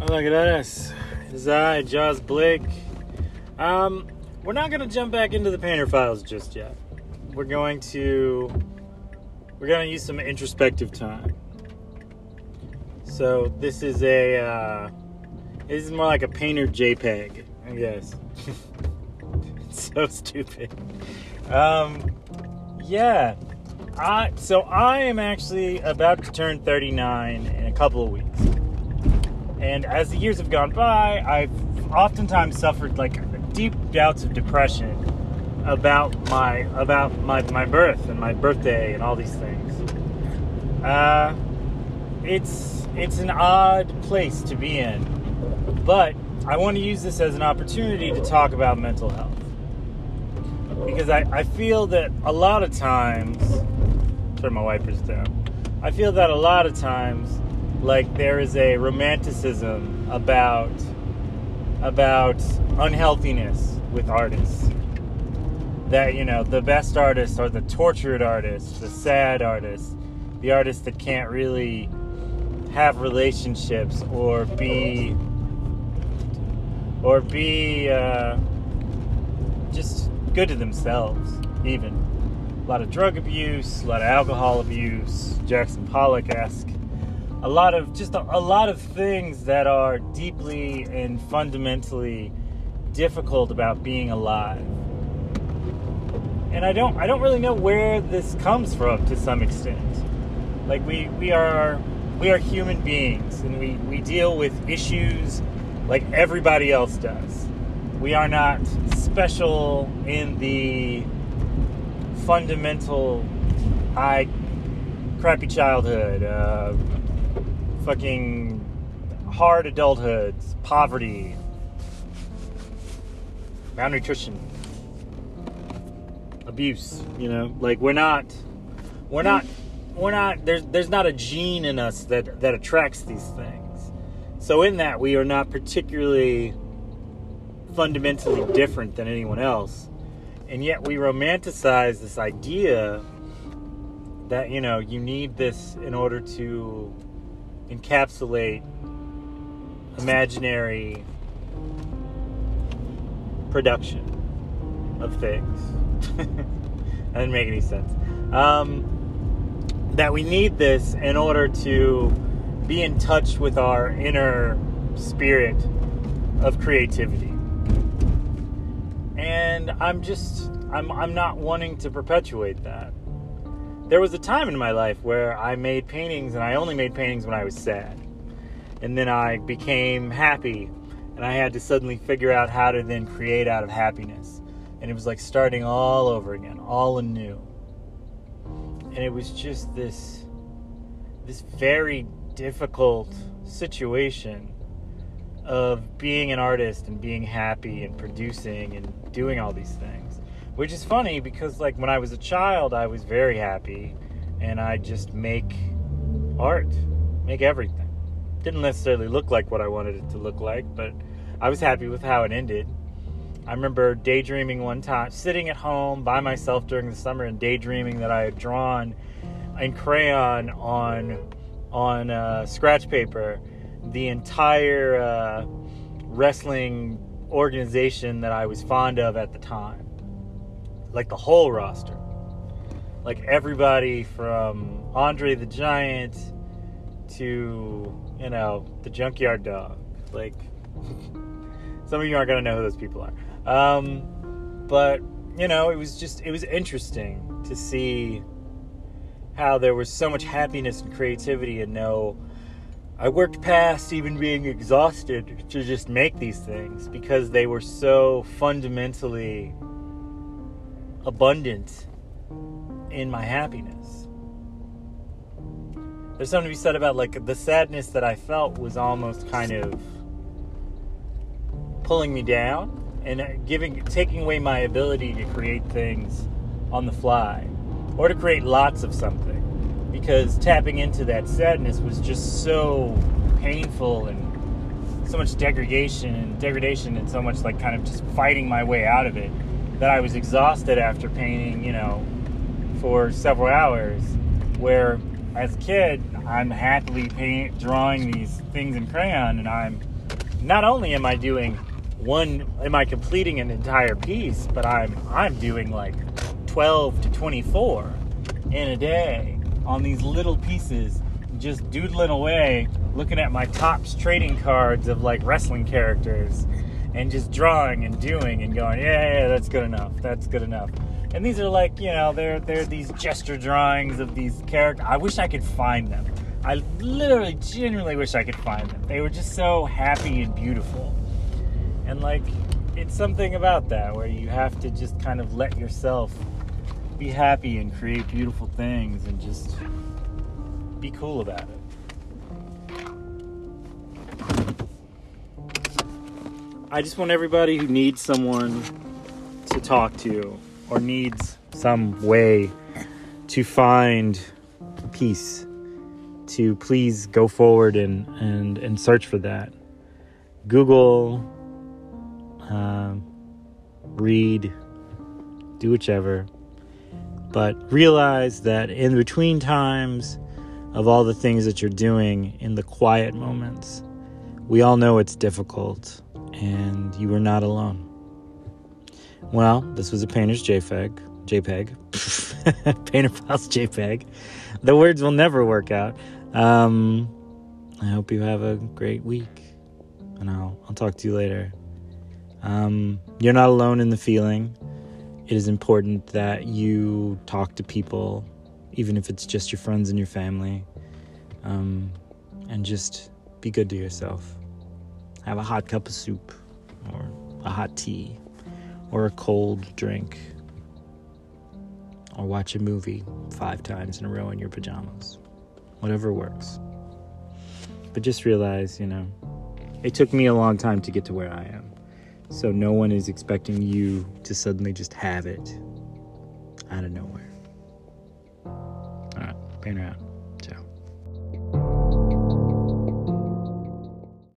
Look at us. It's I, Jaws Blake. Um, we're not gonna jump back into the painter files just yet. We're going to we're gonna use some introspective time. So this is a uh, this is more like a painter JPEG, I guess. so stupid. Um, yeah. I so I am actually about to turn 39 in a couple of weeks. And as the years have gone by, I've oftentimes suffered like deep doubts of depression about my about my, my birth and my birthday and all these things. Uh, it's it's an odd place to be in, but I want to use this as an opportunity to talk about mental health because I, I feel that a lot of times turn my wipers down. I feel that a lot of times like there is a romanticism about about unhealthiness with artists. That you know the best artists are the tortured artists the sad artists the artists that can't really have relationships or be or be uh, just good to themselves even. A lot of drug abuse a lot of alcohol abuse jackson pollock-esque a lot of just a, a, lot of things that are deeply and fundamentally difficult about being alive. And I don't I don't really know where this comes from to some extent. Like we we are we are human beings and we, we deal with issues like everybody else does. We are not special in the fundamental I crappy childhood, uh, fucking hard adulthood, poverty, malnutrition, abuse, you know? Like we're not we're not we're not there's there's not a gene in us that that attracts these things. So in that we are not particularly fundamentally different than anyone else. And yet we romanticize this idea that you know you need this in order to encapsulate imaginary production of things. that didn't make any sense. Um, that we need this in order to be in touch with our inner spirit of creativity. And I'm just, I'm, I'm not wanting to perpetuate that there was a time in my life where I made paintings and I only made paintings when I was sad. And then I became happy and I had to suddenly figure out how to then create out of happiness. And it was like starting all over again, all anew. And it was just this this very difficult situation of being an artist and being happy and producing and doing all these things. Which is funny because, like, when I was a child, I was very happy and I just make art, make everything. Didn't necessarily look like what I wanted it to look like, but I was happy with how it ended. I remember daydreaming one time, sitting at home by myself during the summer and daydreaming that I had drawn in crayon on on uh, scratch paper the entire uh, wrestling organization that I was fond of at the time like the whole roster. Like everybody from Andre the Giant to, you know, the Junkyard Dog. Like, some of you aren't to know who those people are. Um, but, you know, it was just, it was interesting to see how there was so much happiness and creativity and no. I worked past even being exhausted to just make these things because they were so fundamentally abundant in my happiness. There's something to be said about like the sadness that I felt was almost kind of pulling me down and giving taking away my ability to create things on the fly or to create lots of something because tapping into that sadness was just so painful and so much degradation and degradation and so much like kind of just fighting my way out of it that I was exhausted after painting, you know, for several hours. Where as a kid, I'm happily paint, drawing these things in crayon, and I'm not only am I doing one am I completing an entire piece, but I'm I'm doing like 12 to 24 in a day on these little pieces, just doodling away, looking at my Topps trading cards of like wrestling characters and just drawing and doing and going, yeah, yeah, that's good enough. That's good enough. And these are like, you know, they're they're these gesture drawings of these characters. I wish I could find them. I literally genuinely wish I could find them. They were just so happy and beautiful. And like it's something about that where you have to just kind of let yourself be happy and create beautiful things and just be cool about it. I just want everybody who needs someone to talk to or needs some way to find peace to please go forward and, and, and search for that. Google, uh, read, do whichever. But realize that in between times of all the things that you're doing in the quiet moments, we all know it's difficult and you were not alone. Well, this was a painter's JPEG. JPEG. Painter Files JPEG. The words will never work out. Um, I hope you have a great week, and I'll I'll talk to you later. Um, you're not alone in the feeling. It is important that you talk to people, even if it's just your friends and your family, um, and just be good to yourself have a hot cup of soup or a hot tea or a cold drink or watch a movie five times in a row in your pajamas. Whatever works. But just realize, you know, it took me a long time to get to where I am. So no one is expecting you to suddenly just have it out of nowhere. All right, painter out.